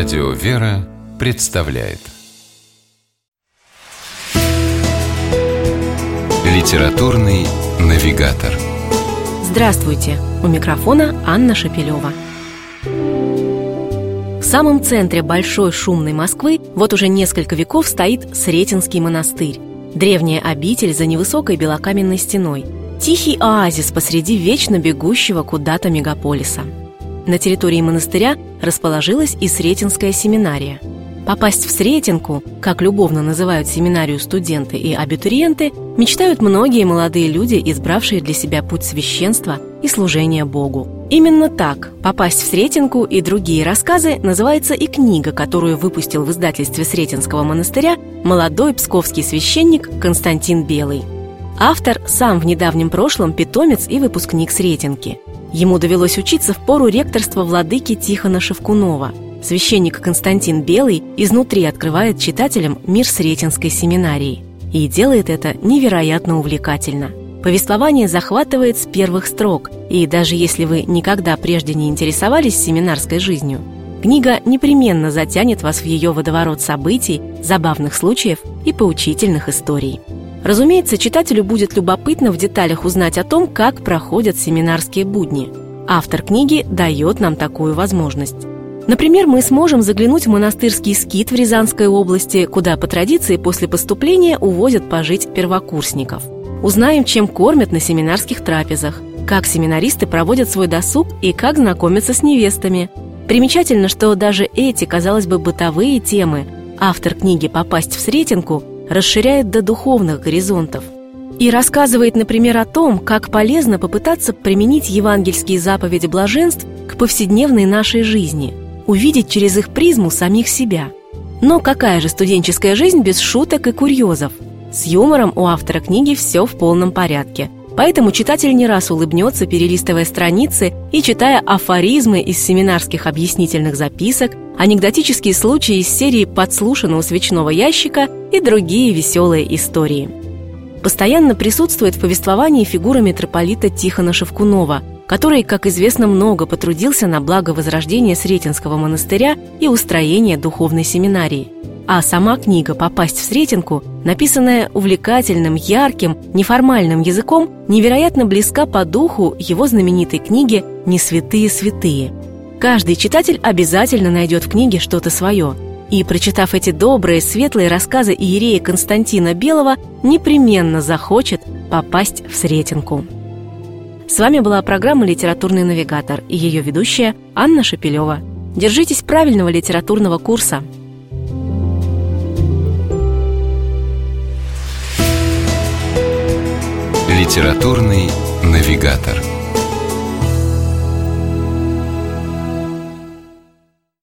Радио «Вера» представляет Литературный навигатор Здравствуйте! У микрофона Анна Шапилева. В самом центре большой шумной Москвы вот уже несколько веков стоит Сретенский монастырь. Древняя обитель за невысокой белокаменной стеной. Тихий оазис посреди вечно бегущего куда-то мегаполиса – на территории монастыря расположилась и Сретенская семинария. Попасть в Сретенку, как любовно называют семинарию студенты и абитуриенты, мечтают многие молодые люди, избравшие для себя путь священства и служения Богу. Именно так «Попасть в Сретенку» и другие рассказы называется и книга, которую выпустил в издательстве Сретенского монастыря молодой псковский священник Константин Белый. Автор сам в недавнем прошлом питомец и выпускник Сретенки – Ему довелось учиться в пору ректорства владыки Тихона Шевкунова. Священник Константин Белый изнутри открывает читателям мир Сретенской семинарии. И делает это невероятно увлекательно. Повествование захватывает с первых строк, и даже если вы никогда прежде не интересовались семинарской жизнью, книга непременно затянет вас в ее водоворот событий, забавных случаев и поучительных историй. Разумеется, читателю будет любопытно в деталях узнать о том, как проходят семинарские будни. Автор книги дает нам такую возможность. Например, мы сможем заглянуть в монастырский скит в Рязанской области, куда по традиции после поступления увозят пожить первокурсников. Узнаем, чем кормят на семинарских трапезах, как семинаристы проводят свой досуг и как знакомятся с невестами. Примечательно, что даже эти, казалось бы, бытовые темы автор книги «Попасть в Сретенку» расширяет до духовных горизонтов и рассказывает, например, о том, как полезно попытаться применить евангельские заповеди блаженств к повседневной нашей жизни, увидеть через их призму самих себя. Но какая же студенческая жизнь без шуток и курьезов? С юмором у автора книги все в полном порядке – Поэтому читатель не раз улыбнется, перелистывая страницы и читая афоризмы из семинарских объяснительных записок, анекдотические случаи из серии «Подслушано у свечного ящика» и другие веселые истории. Постоянно присутствует в повествовании фигура митрополита Тихона Шевкунова, который, как известно, много потрудился на благо возрождения Сретенского монастыря и устроения духовной семинарии – а сама книга «Попасть в Сретенку», написанная увлекательным, ярким, неформальным языком, невероятно близка по духу его знаменитой книги «Не святые святые». Каждый читатель обязательно найдет в книге что-то свое. И, прочитав эти добрые, светлые рассказы Иерея Константина Белого, непременно захочет попасть в Сретенку. С вами была программа «Литературный навигатор» и ее ведущая Анна Шапилева. Держитесь правильного литературного курса – Литературный навигатор.